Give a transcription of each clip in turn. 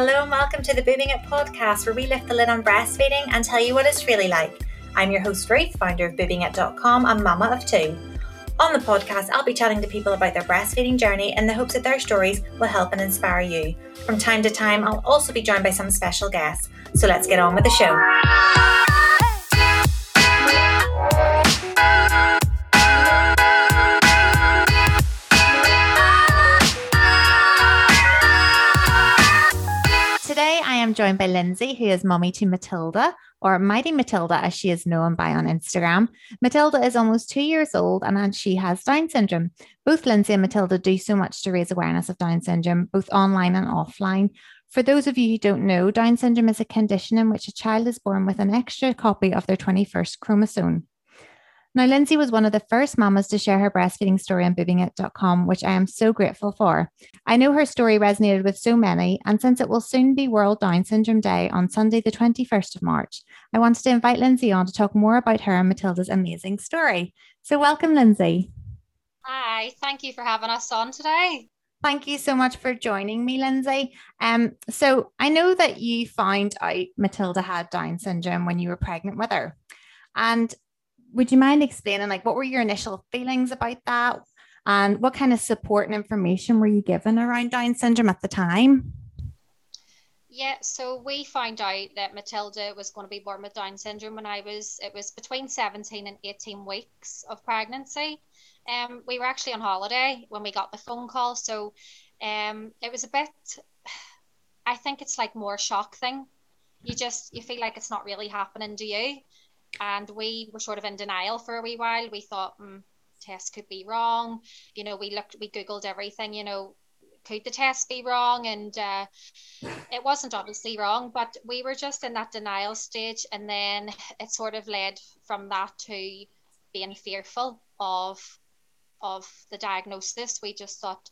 Hello and welcome to the Boobing It podcast, where we lift the lid on breastfeeding and tell you what it's really like. I'm your host, Ruth, founder of boobingit.com and mama of two. On the podcast, I'll be chatting to people about their breastfeeding journey in the hopes that their stories will help and inspire you. From time to time, I'll also be joined by some special guests. So let's get on with the show. Am joined by Linzi, who is mommy to Matilda, or Mighty Matilda, as she is known by on Instagram. Matilda is almost two years old and she has Down syndrome. Both Linzi and Matilda do so much to raise awareness of Down syndrome, both online and offline. For those of you who don't know, Down syndrome is a condition in which a child is born with an extra copy of their 21st chromosome. Now, Linzi was one of the first mamas to share her breastfeeding story on boobingit.com, which I am so grateful for. I know her story resonated with so many, and since it will soon be World Down Syndrome Day on Sunday, the 21st of March, I wanted to invite Linzi on to talk more about her and Matilda's amazing story. So, welcome, Linzi. Hi, thank you for having us on today. Thank you so much for joining me, Linzi. Um, so I know that you found out Matilda had Down syndrome when you were pregnant with her. And would you mind explaining like what were your initial feelings about that? And what kind of support and information were you given around down syndrome at the time? Yeah so we found out that matilda was going to be born with down syndrome when i was it was between 17 and 18 weeks of pregnancy. Um we were actually on holiday when we got the phone call so um it was a bit i think it's like more shock thing. You just you feel like it's not really happening to you and we were sort of in denial for a wee while. We thought, mm, test could be wrong. You know, we looked, we googled everything. You know, could the test be wrong? And uh, it wasn't obviously wrong, but we were just in that denial stage, and then it sort of led from that to being fearful of of the diagnosis. We just thought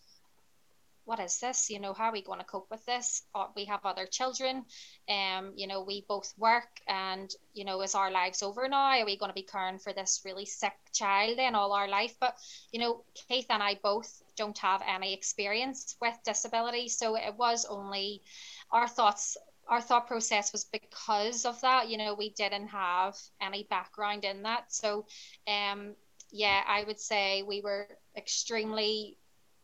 what is this? You know, how are we going to cope with this? Uh, we have other children. Um, you know, we both work, and you know, is our lives over now? Are we going to be caring for this really sick child in all our life? But you know, Keith and I both don't have any experience with disability, so it was only our thoughts. Our thought process was because of that. You know, we didn't have any background in that, so um, yeah, I would say we were extremely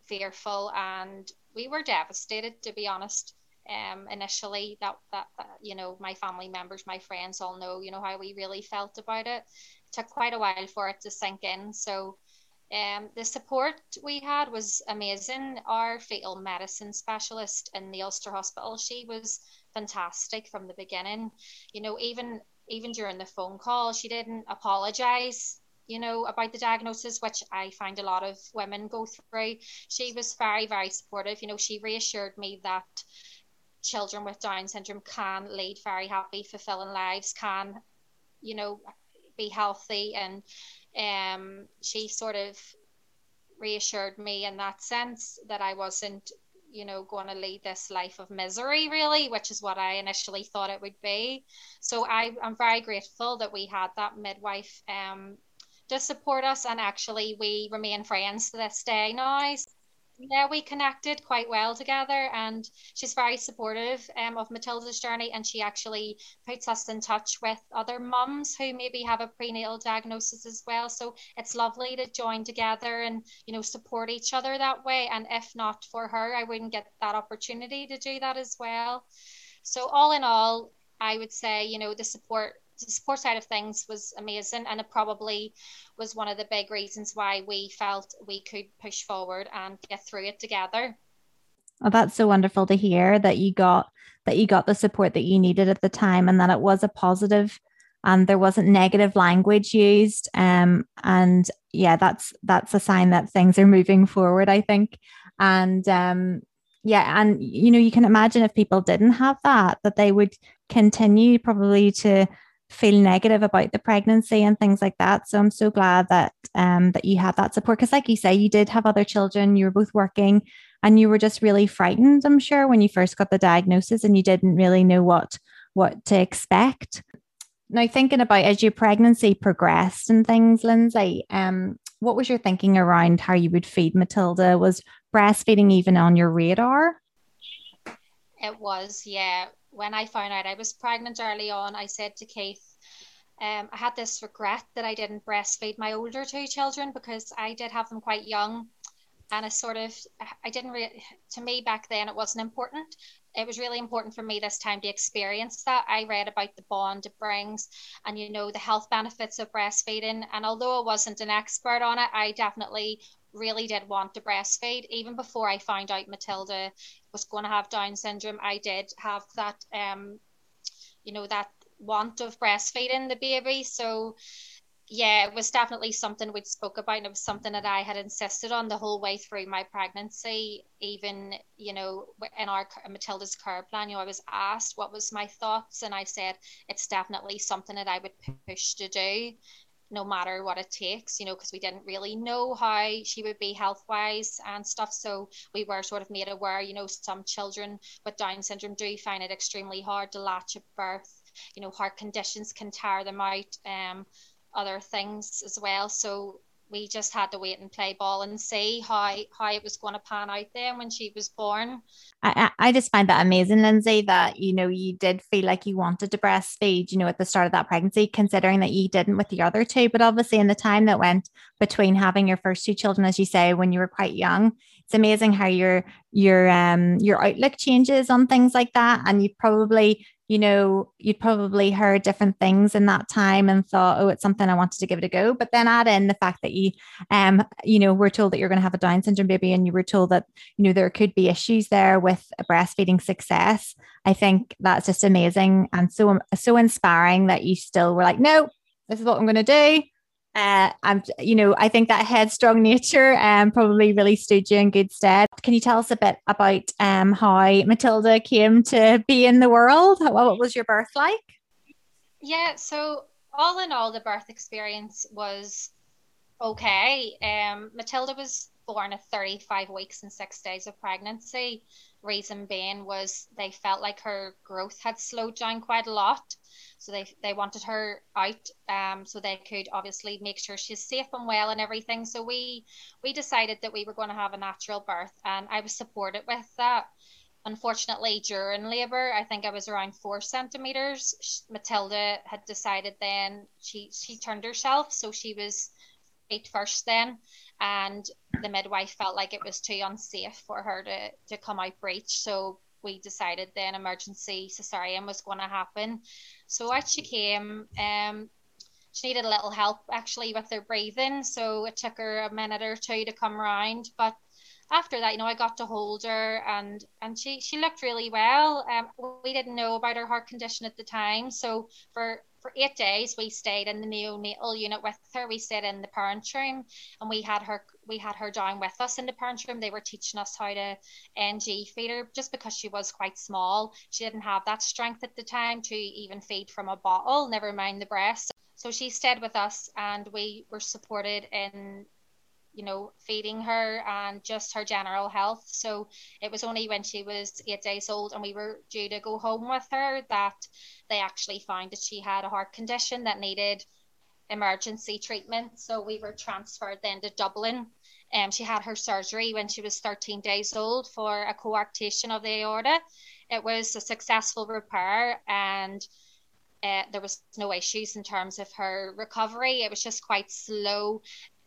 fearful and we were devastated to be honest um initially that, that that you know my family members my friends all know you know how we really felt about it. it took quite a while for it to sink in so um, the support we had was amazing. Our fetal medicine specialist in the Ulster Hospital, she was fantastic from the beginning. You know, even even during the phone call, she didn't apologize you know, about the diagnosis, which I find a lot of women go through. She was very, very supportive. You know, she reassured me that children with Down syndrome can lead very happy, fulfilling lives, can, you know, be healthy. And um, she sort of reassured me in that sense that I wasn't, you know, going to lead this life of misery, really, which is what I initially thought it would be. So I, I'm very grateful that we had that midwife um, to support us and actually we remain friends to this day now. Yeah we connected quite well together and she's very supportive um, of matilda's journey and she actually puts us in touch with other mums who maybe have a prenatal diagnosis as well. So it's lovely to join together and you know support each other that way. And if not for her i wouldn't get that opportunity to do that as well. So all in all i would say you know the support the support side of things was amazing and it probably was one of the big reasons why we felt we could push forward and get through it together. Oh that's so wonderful to hear that you got that you got the support that you needed at the time and that it was a positive and there wasn't negative language used um and yeah that's that's a sign that things are moving forward i think. And um yeah and you know you can imagine if people didn't have that that they would continue probably to feel negative about the pregnancy and things like that. So I'm so glad that um that you had that support because like you say you did have other children, you were both working and you were just really frightened, I'm sure, when you first got the diagnosis and you didn't really know what what to expect. Now thinking about as your pregnancy progressed and things, Linzi, um what was your thinking around how you would feed Matilda? Was breastfeeding even on your radar? It was, yeah. When I found out I was pregnant early on, I said to Keith, um, I had this regret that I didn't breastfeed my older two children because I did have them quite young. And I sort of, I didn't really, to me back then, it wasn't important. It was really important for me this time to experience that. I read about the bond it brings and, you know, the health benefits of breastfeeding. And although I wasn't an expert on it, I definitely really did want to breastfeed. Even before I found out Matilda was going to have Down syndrome, I did have that, um, you know, that want of breastfeeding the baby. So yeah, it was definitely something we'd spoke about. And it was something that I had insisted on the whole way through my pregnancy. Even, you know, in our Matilda's care plan, you know, I was asked what was my thoughts, and I said it's definitely something that I would push to do no matter what it takes, you know, because we didn't really know how she would be health wise and stuff. So we were sort of made aware, you know, some children with Down syndrome do find it extremely hard to latch at birth. You know, heart conditions can tire them out, um, other things as well. So we just had to wait and play ball and see how how it was going to pan out then when she was born. I, I just find that amazing, Linzi, that you know you did feel like you wanted to breastfeed, you know, at the start of that pregnancy, considering that you didn't with the other two. But obviously, in the time that went between having your first two children, as you say, when you were quite young, it's amazing how your your um your outlook changes on things like that, and you probably you know, you'd probably heard different things in that time and thought, oh, it's something I wanted to give it a go. But then add in the fact that you, um, you know, were told that you're going to have a Down syndrome baby and you were told that, you know, there could be issues there with breastfeeding success. I think that's just amazing and so, so inspiring that you still were like, no, this is what I'm going to do uh, I'm, you know, I think that headstrong nature um, probably really stood you in good stead. Can you tell us a bit about um, how Matilda came to be in the world? What was your birth like? Yeah, so all in all, the birth experience was okay. Um, Matilda was born at 35 weeks and six days of pregnancy. Reason being was they felt like her growth had slowed down quite a lot. So they they wanted her out, um, so they could obviously make sure she's safe and well and everything. So we we decided that we were going to have a natural birth, and I was supported with that. Unfortunately, during labour, I think I was around four centimeters. Matilda had decided then she she turned herself, so she was eight first then, and the midwife felt like it was too unsafe for her to to come out breech. So we decided then emergency cesarean was going to happen. So out she came. Um, she needed a little help actually with her breathing, so it took her a minute or two to come around. But after that, you know, I got to hold her and and she she looked really well. Um, we didn't know about her heart condition at the time, so for for eight days we stayed in the neonatal unit with her. We stayed in the parent room and we had her we had her down with us in the parent room. They were teaching us how to NG feed her just because she was quite small. She didn't have that strength at the time to even feed from a bottle, never mind the breast. So she stayed with us and we were supported in you know, feeding her and just her general health. So it was only when she was eight days old and we were due to go home with her that they actually found that she had a heart condition that needed emergency treatment. So we were transferred then to Dublin. Um, she had her surgery when she was 13 days old for a coarctation of the aorta. It was a successful repair and uh, there was no issues in terms of her recovery. It was just quite slow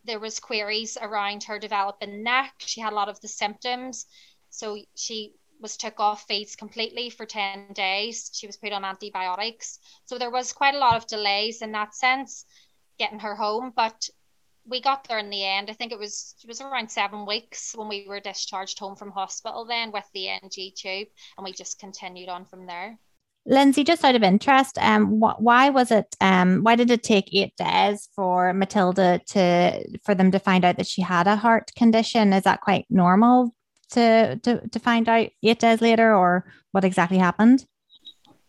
there was queries around her developing NEC. She had a lot of the symptoms. So she was took off feeds completely for 10 days. She was put on antibiotics. So there was quite a lot of delays in that sense getting her home, but we got there in the end. I think it was it was around seven weeks when we were discharged home from hospital then with the NG tube and we just continued on from there. Linzi, just out of interest, um, wh- why was it? Um, why did it take eight days for Matilda to for them to find out that she had a heart condition? Is that quite normal to to to find out eight days later, or what exactly happened?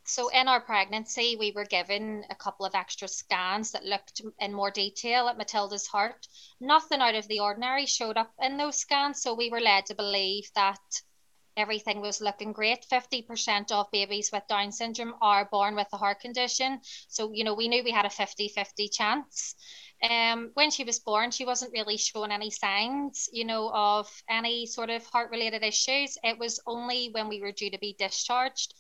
So in our pregnancy, we were given a couple of extra scans that looked in more detail at Matilda's heart. Nothing out of the ordinary showed up in those scans, so we were led to believe that everything was looking great. 50% of babies with Down syndrome are born with a heart condition. So, you know, we knew we had a 50 50 chance. Um, when she was born, she wasn't really showing any signs, you know, of any sort of heart related issues. It was only when we were due to be discharged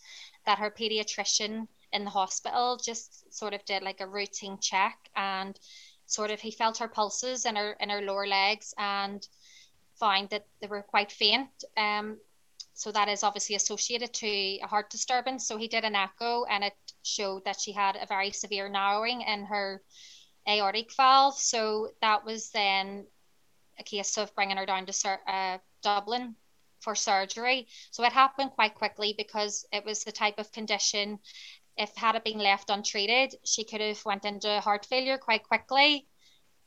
that her pediatrician in the hospital just sort of did like a routine check and sort of he felt her pulses in her in her lower legs and found that they were quite faint. Um, so that is obviously associated to a heart disturbance. So he did an echo and it showed that she had a very severe narrowing in her aortic valve. So that was then a case of bringing her down to uh, Dublin for surgery. So it happened quite quickly because it was the type of condition. If had it been left untreated, she could have went into heart failure quite quickly.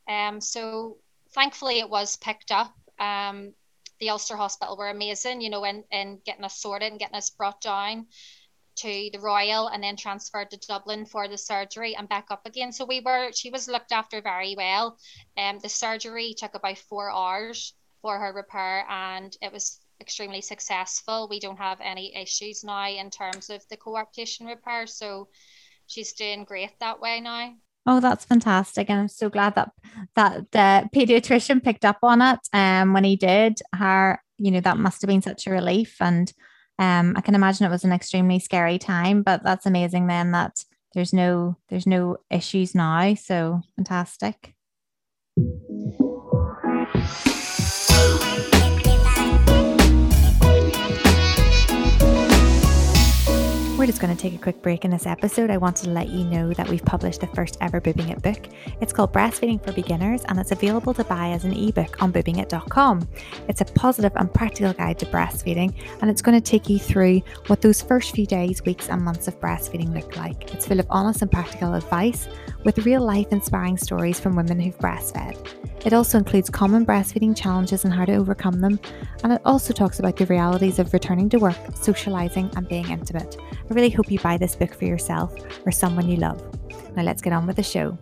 Um, so thankfully it was picked up. Um, the Ulster Hospital were amazing, you know, in, in getting us sorted and getting us brought down to the Royal and then transferred to Dublin for the surgery and back up again. So we were, she was looked after very well. Um, the surgery took about four hours for her repair and it was extremely successful. We don't have any issues now in terms of the coarctation repair. So she's doing great that way now. Oh, that's fantastic. And I'm so glad that that the pediatrician picked up on it. Um when he did, her, you know, that must have been such a relief. And um, I can imagine it was an extremely scary time, but that's amazing then that there's no there's no issues now. So fantastic. Just going to take a quick break in this episode. I wanted to let you know that we've published the first ever Boobing It book. It's called Breastfeeding for Beginners and it's available to buy as an ebook on boobingit.com. It's a positive and practical guide to breastfeeding and it's going to take you through what those first few days, weeks, and months of breastfeeding look like. It's full of honest and practical advice with real life inspiring stories from women who've breastfed. It also includes common breastfeeding challenges and how to overcome them, and it also talks about the realities of returning to work, socialising, and being intimate. I really hope you buy this book for yourself or someone you love. Now let's get on with the show.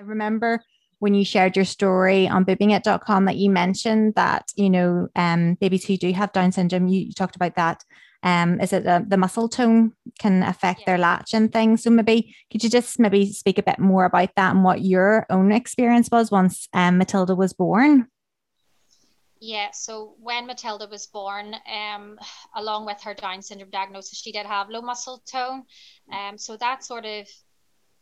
I remember when you shared your story on boobingit.com that you mentioned that, you know, um, babies who do have Down syndrome, you, you talked about that. Um, is it uh, the muscle tone can affect yeah. their latch and things? So maybe could you just maybe speak a bit more about that and what your own experience was once um, Matilda was born? Yeah, so when Matilda was born, um, along with her Down syndrome diagnosis, she did have low muscle tone. Um, so that sort of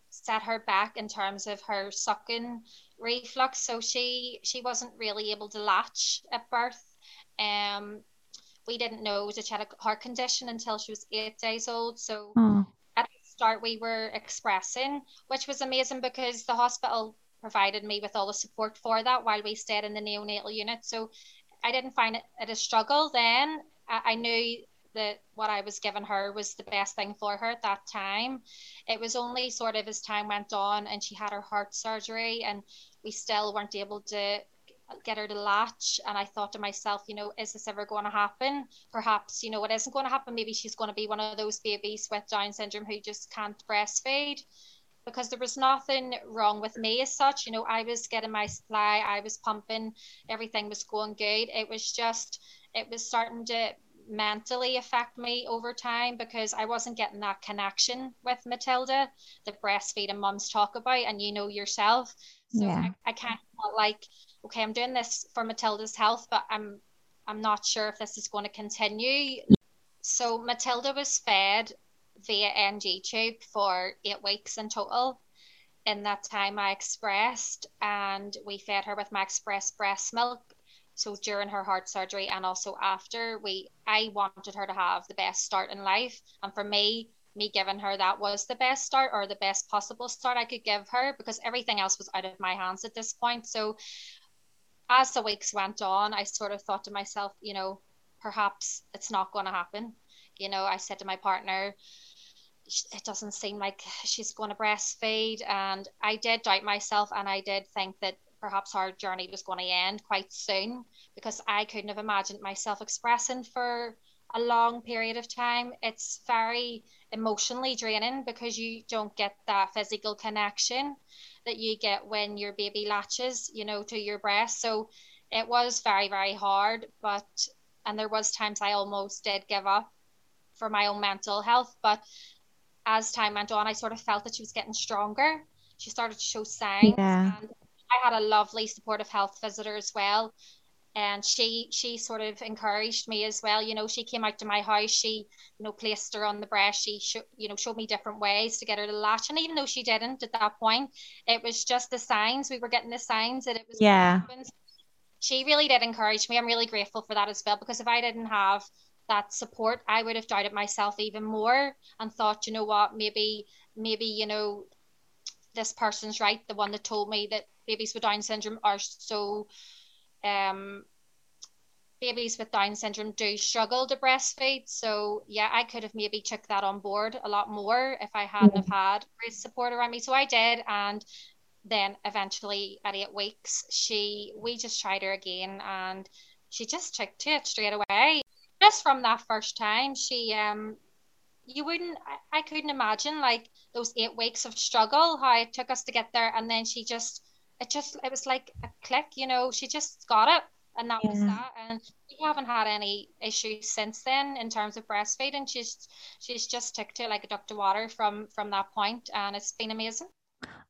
set her back in terms of her sucking reflux. So she she wasn't really able to latch at birth. Um, we didn't know that she had a heart condition until she was eight days old. So mm. at the start, we were expressing, which was amazing because the hospital provided me with all the support for that while we stayed in the neonatal unit. So I didn't find it, it a struggle then. I, I knew that what I was giving her was the best thing for her at that time. It was only sort of as time went on and she had her heart surgery and we still weren't able to get her to latch and i thought to myself you know is this ever going to happen perhaps you know it isn't going to happen maybe she's going to be one of those babies with down syndrome who just can't breastfeed because there was nothing wrong with me as such. You know, I was getting my supply, I was pumping, everything was going good. It was just, it was starting to mentally affect me over time because I wasn't getting that connection with Matilda the breastfeeding mums talk about, and you know yourself. So yeah. I, I can't like, okay, I'm doing this for Matilda's health, but I'm I'm not sure if this is going to continue. So Matilda was fed via NG tube for eight weeks in total. In that time, I expressed and we fed her with my express breast milk. So during her heart surgery and also after, we I wanted her to have the best start in life, and for me, me giving her that was the best start or the best possible start I could give her because everything else was out of my hands at this point. So as the weeks went on, I sort of thought to myself, you know, perhaps it's not going to happen. You know, I said to my partner, it doesn't seem like she's going to breastfeed. And I did doubt myself, and I did think that perhaps our journey was going to end quite soon because I couldn't have imagined myself expressing for a long period of time. It's very emotionally draining because you don't get that physical connection that you get when your baby latches, you know, to your breast. So it was very, very hard. But and there was times I almost did give up for my own mental health. But as time went on, I sort of felt that she was getting stronger. She started to show signs. Yeah. And I had a lovely supportive health visitor as well. And she she sort of encouraged me as well. You know, she came out to my house. She, you know, placed her on the breast. She, sh- you know, showed me different ways to get her to latch. And even though she didn't at that point, it was just the signs. We were getting the signs that it was. Yeah. She really did encourage me. I'm really grateful for that as well. Because if I didn't have that support, I would have doubted myself even more and thought, you know what, maybe, maybe, you know, this person's right, the one that told me that babies with Down syndrome are so um babies with Down syndrome do struggle to breastfeed. So yeah, I could have maybe took that on board a lot more if I hadn't mm-hmm. have had great support around me. So I did and then eventually at eight weeks she we just tried her again and she just took to it straight away just from that first time, she um you wouldn't I, I couldn't imagine like those eight weeks of struggle, how it took us to get there and then she just it just it was like a click, you know, she just got it and that yeah. was that. And we haven't had any issues since then in terms of breastfeeding. She's she's just took to like a duck to water from from that point and it's been amazing.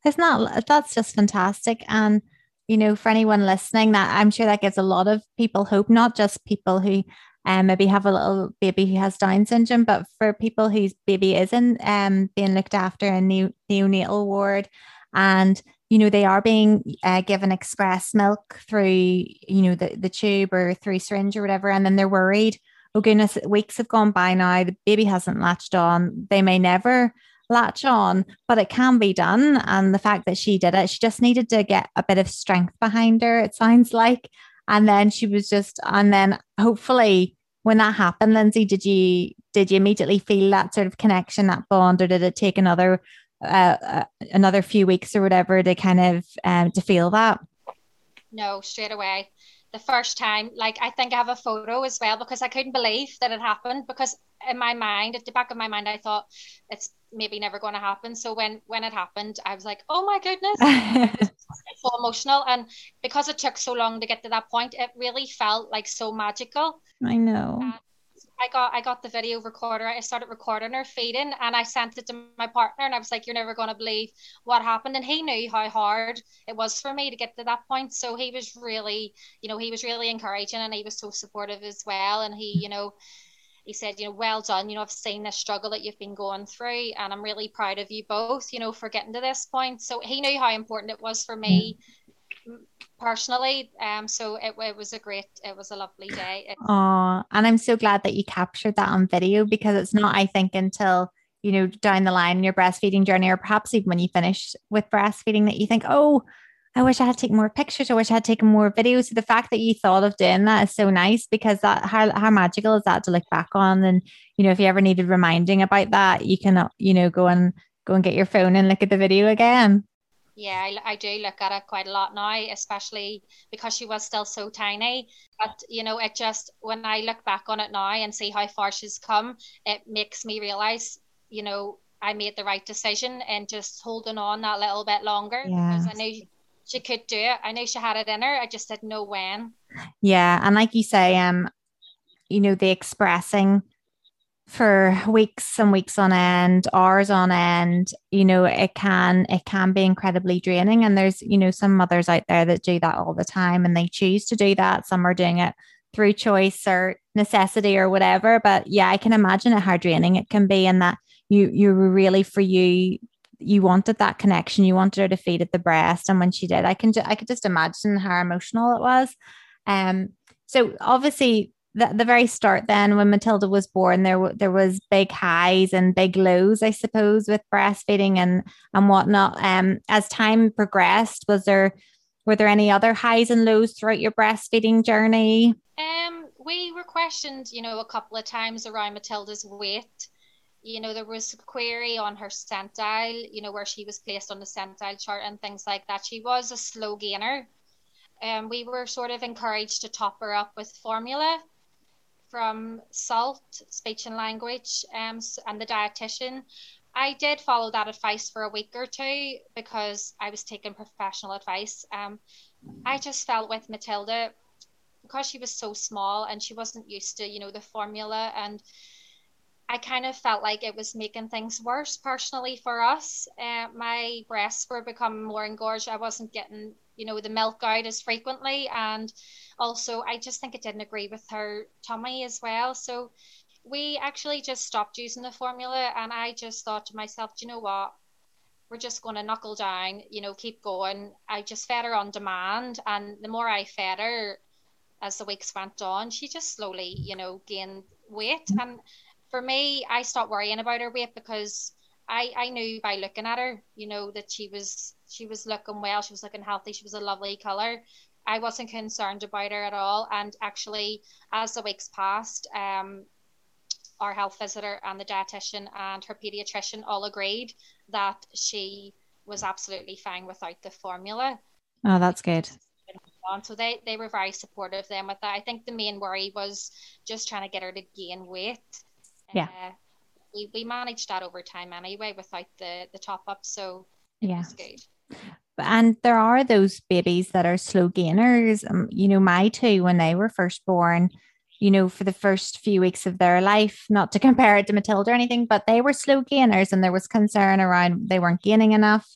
It's not that that's just fantastic. And you know, for anyone listening, that I'm sure that gives a lot of people hope, not just people who um, maybe have a little baby who has Down syndrome, but for people whose baby isn't um, being looked after in the neonatal ward and you know they are being uh, given express milk through you know the, the tube or through syringe or whatever and then they're worried oh goodness weeks have gone by now the baby hasn't latched on. They may never latch on but it can be done. And the fact that she did it she just needed to get a bit of strength behind her it sounds like. And then she was just and then hopefully when that happened, Linzi, did you did you immediately feel that sort of connection, that bond, or did it take another uh, uh, another few weeks or whatever to kind of um, to feel that? No, straight away. The first time, like I think I have a photo as well because I couldn't believe that it happened because in my mind, at the back of my mind, I thought it's maybe never going to happen. So when when it happened, I was like, oh my goodness, so emotional, and because it took so long to get to that point, it really felt like so magical. I know. Uh, I got I got the video recorder. I started recording her feeding, and I sent it to my partner, and I was like, "You're never going to believe what happened." And he knew how hard it was for me to get to that point, so he was really, you know, he was really encouraging, and he was so supportive as well. And he, you know, he said, you know, well done. You know, I've seen the struggle that you've been going through, and I'm really proud of you both. You know, for getting to this point. So he knew how important it was for me personally. Um, so it, it was a great, it was a lovely day. Oh, and I'm so glad that you captured that on video because it's not, I think, until you know down the line in your breastfeeding journey, or perhaps even when you finish with breastfeeding, that you think, oh. I wish I had taken more pictures. I wish I had taken more videos. So the fact that you thought of doing that is so nice because that how how magical is that to look back on? And you know, if you ever needed reminding about that, you can you know go and go and get your phone and look at the video again yeah, I, I do look at it quite a lot now, especially because she was still so tiny. But you know, it just when I look back on it now and see how far she's come, it makes me realize, you know, I made the right decision and just holding on that little bit longer yeah. because I knew she could do it. I knew she had it in her. I just didn't know when. Yeah, and like you say, um, you know, the expressing for weeks and weeks on end hours on end you know it can it can be incredibly draining. And there's you know some mothers out there that do that all the time and they choose to do that. Some are doing it through choice or necessity or whatever. But yeah i can imagine it how draining it can be and that you you really for you you wanted that connection. You wanted her to feed at the breast. And when she did i can ju- i could just imagine how emotional it was. Um so obviously the, the very start then when Matilda was born there there was big highs and big lows I suppose with breastfeeding and and whatnot. Um as time progressed was there were there any other highs and lows throughout your breastfeeding journey? Um we were questioned you know a couple of times around Matilda's weight. You know there was a query on her centile you know where she was placed on the centile chart and things like that. She was a slow gainer. And um, we were sort of encouraged to top her up with formula from SALT, speech and language, um, and the dietitian. I did follow that advice for a week or two because I was taking professional advice. Um, I just felt with Matilda, because she was so small and she wasn't used to, you know, the formula and I kind of felt like it was making things worse personally for us. Uh, my breasts were becoming more engorged. I wasn't getting, you know, the milk out as frequently. And also, I just think it didn't agree with her tummy as well. So we actually just stopped using the formula. And I just thought to myself, do you know what? We're just going to knuckle down, you know, keep going. I just fed her on demand. And the more I fed her, as the weeks went on, she just slowly, you know, gained weight. And for me, I stopped worrying about her weight because I I knew by looking at her, you know, that she was she was looking well, she was looking healthy, she was a lovely color. I wasn't concerned about her at all. And actually, as the weeks passed, um, our health visitor and the dietitian and her pediatrician all agreed that she was absolutely fine without the formula. Oh, that's good. So they, they were very supportive then with that. I think the main worry was just trying to get her to gain weight yeah. Uh, we, we managed that over time anyway without the, the top up. So yeah. And there are those babies that are slow gainers. Um, you know, my two, when they were first born, you know, for the first few weeks of their life, not to compare it to Matilda or anything, but they were slow gainers and there was concern around they weren't gaining enough.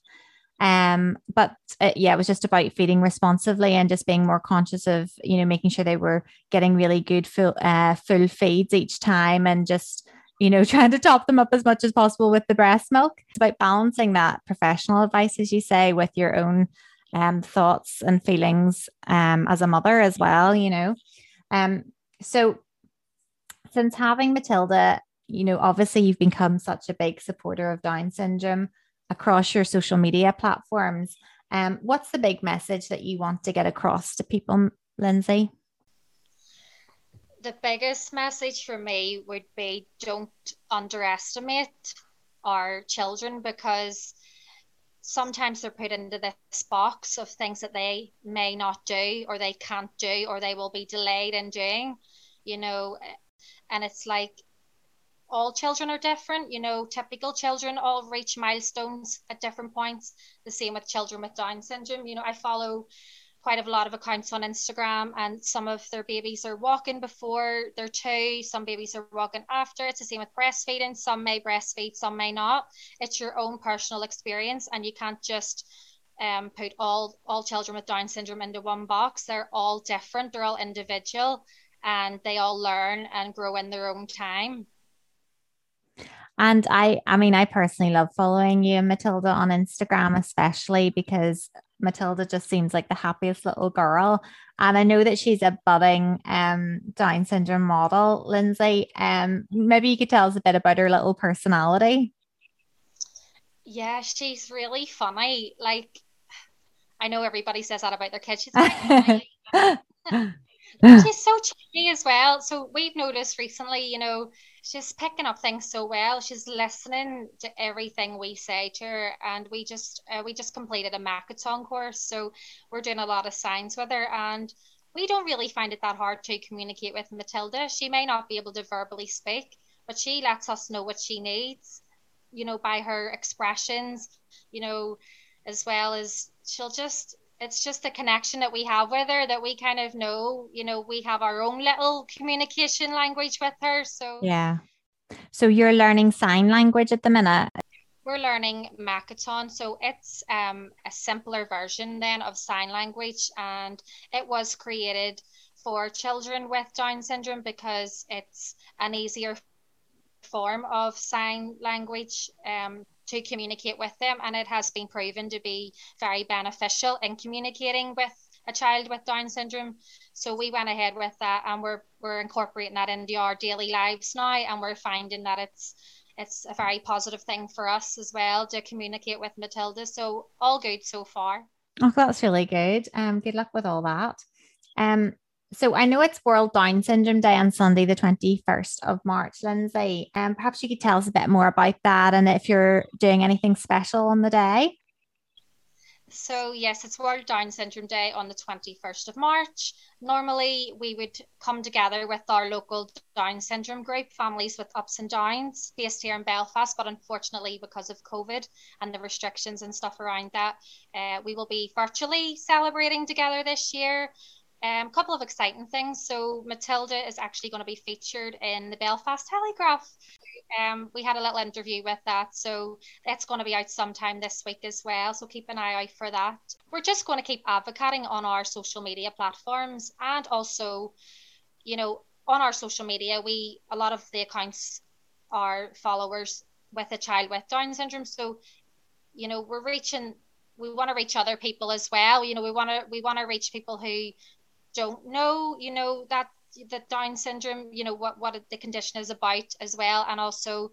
Um, but uh, yeah, it was just about feeding responsively and just being more conscious of, you know, making sure they were getting really good full, uh, full feeds each time and just, you know, trying to top them up as much as possible with the breast milk. It's about balancing that professional advice, as you say, with your own um, thoughts and feelings um, as a mother as well, you know. Um, so since having Matilda, you know, obviously you've become such a big supporter of Down syndrome across your social media platforms. Um, what's the big message that you want to get across to people, Linzi? The biggest message for me would be don't underestimate our children because sometimes they're put into this box of things that they may not do or they can't do or they will be delayed in doing, you know. And it's like all children are different. You know, typical children all reach milestones at different points. The same with children with Down syndrome. You know, I follow quite a lot of accounts on Instagram, and some of their babies are walking before they're two. Some babies are walking after. It's the same with breastfeeding. Some may breastfeed, some may not. It's your own personal experience, and you can't just um, put all all children with Down syndrome into one box. They're all different. They're all individual, and they all learn and grow in their own time. And I, I mean, I personally love following you, and Matilda, on Instagram, especially because Matilda just seems like the happiest little girl. And I know that she's a budding um, Down syndrome model, Linzi. Um, maybe you could tell us a bit about her little personality. Yeah, she's really funny. Like, I know everybody says that about their kids. She's funny. she's so cheeky as well. So we've noticed recently, you know, she's picking up things so well. She's listening to everything we say to her, and we just uh, we just completed a Makaton course, so we're doing a lot of signs with her, and we don't really find it that hard to communicate with Matilda. She may not be able to verbally speak, but she lets us know what she needs, you know, by her expressions, you know, as well as she'll just it's just the connection that we have with her that we kind of know you know we have our own little communication language with her so. Yeah. So you're learning sign language at the minute? We're learning Makaton, so it's um, a simpler version then of sign language, and it was created for children with Down syndrome because it's an easier form of sign language um, to communicate with them. And it has been proven to be very beneficial in communicating with a child with Down syndrome. So we went ahead with that and we're we're incorporating that into our daily lives now and we're finding that it's it's a very positive thing for us as well to communicate with Matilda. So all good so far. Oh, that's really good. Um, good luck with all that. Um, so I know it's World Down Syndrome Day on Sunday, the 21st of March, Linzi. And um, perhaps you could tell us a bit more about that and if you're doing anything special on the day. So, yes, it's World Down Syndrome Day on the 21st of March. Normally, we would come together with our local Down syndrome group, Families with Ups and Downs, based here in Belfast. But unfortunately, because of COVID and the restrictions and stuff around that, uh, we will be virtually celebrating together this year A um, couple of exciting things. So Matilda is actually going to be featured in the Belfast Telegraph. Um, we had a little interview with that, so that's going to be out sometime this week as well. So keep an eye out for that. We're just going to keep advocating on our social media platforms and also, you know, on our social media, we a lot of the accounts are followers with a child with Down syndrome. So, you know, we're reaching we want to reach other people as well. You know, we want to we want to reach people who don't know, you know, that that Down syndrome, you know, what what the condition is about as well, and also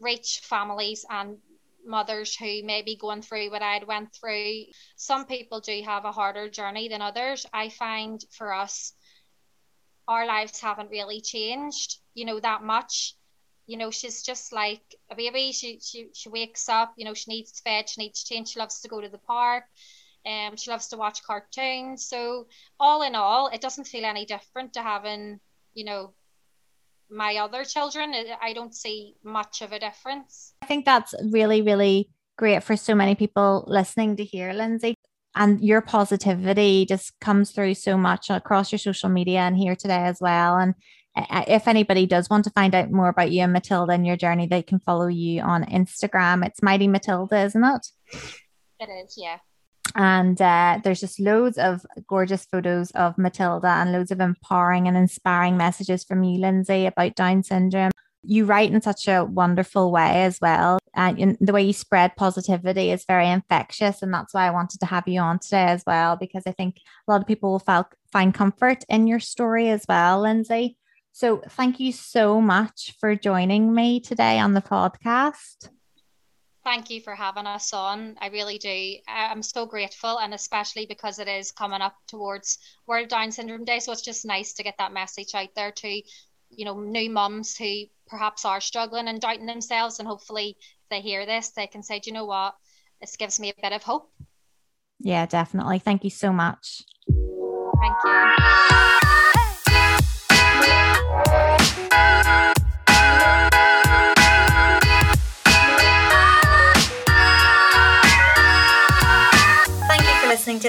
reach families and mothers who may be going through what I'd went through. Some people do have a harder journey than others. I find for us, our lives haven't really changed, you know, that much you know, she's just like a baby. She she she wakes up, you know, she needs fed, she needs change, she loves to go to the park. Um, she loves to watch cartoons. So all in all, it doesn't feel any different to having, you know, my other children. I don't see much of a difference. I think that's really, really great for so many people listening to hear, Linzi. And your positivity just comes through so much across your social media and here today as well. And if anybody does want to find out more about you and Matilda and your journey, they can follow you on Instagram. It's Mighty Matilda, isn't it? It is, yeah. And uh, there's just loads of gorgeous photos of Matilda and loads of empowering and inspiring messages from you, Linzi, about Down syndrome. You write in such a wonderful way as well. And the way you spread positivity is very infectious. And that's why I wanted to have you on today as well, because I think a lot of people will find comfort in your story as well, Linzi. So thank you so much for joining me today on the podcast. Thank you for having us on. I really do. I'm so grateful, and especially because it is coming up towards World Down Syndrome Day. So it's just nice to get that message out there to, you know, new mums who perhaps are struggling and doubting themselves. And hopefully, if they hear this, they can say, Do you know what? This gives me a bit of hope. Yeah, definitely. Thank you so much. Thank you.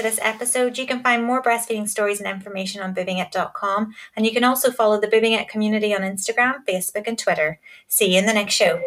To this episode. You can find more breastfeeding stories and information on boobingit.com, and you can also follow the Boobing It community on Instagram, Facebook, and Twitter. See you in the next show.